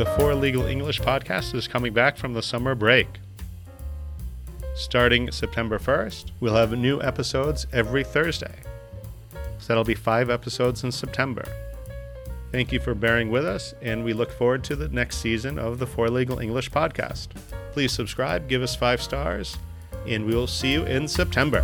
the Four Legal English podcast is coming back from the summer break. Starting September 1st, we'll have new episodes every Thursday. So that'll be five episodes in September. Thank you for bearing with us, and we look forward to the next season of the Four Legal English podcast. Please subscribe, give us five stars, and we will see you in September.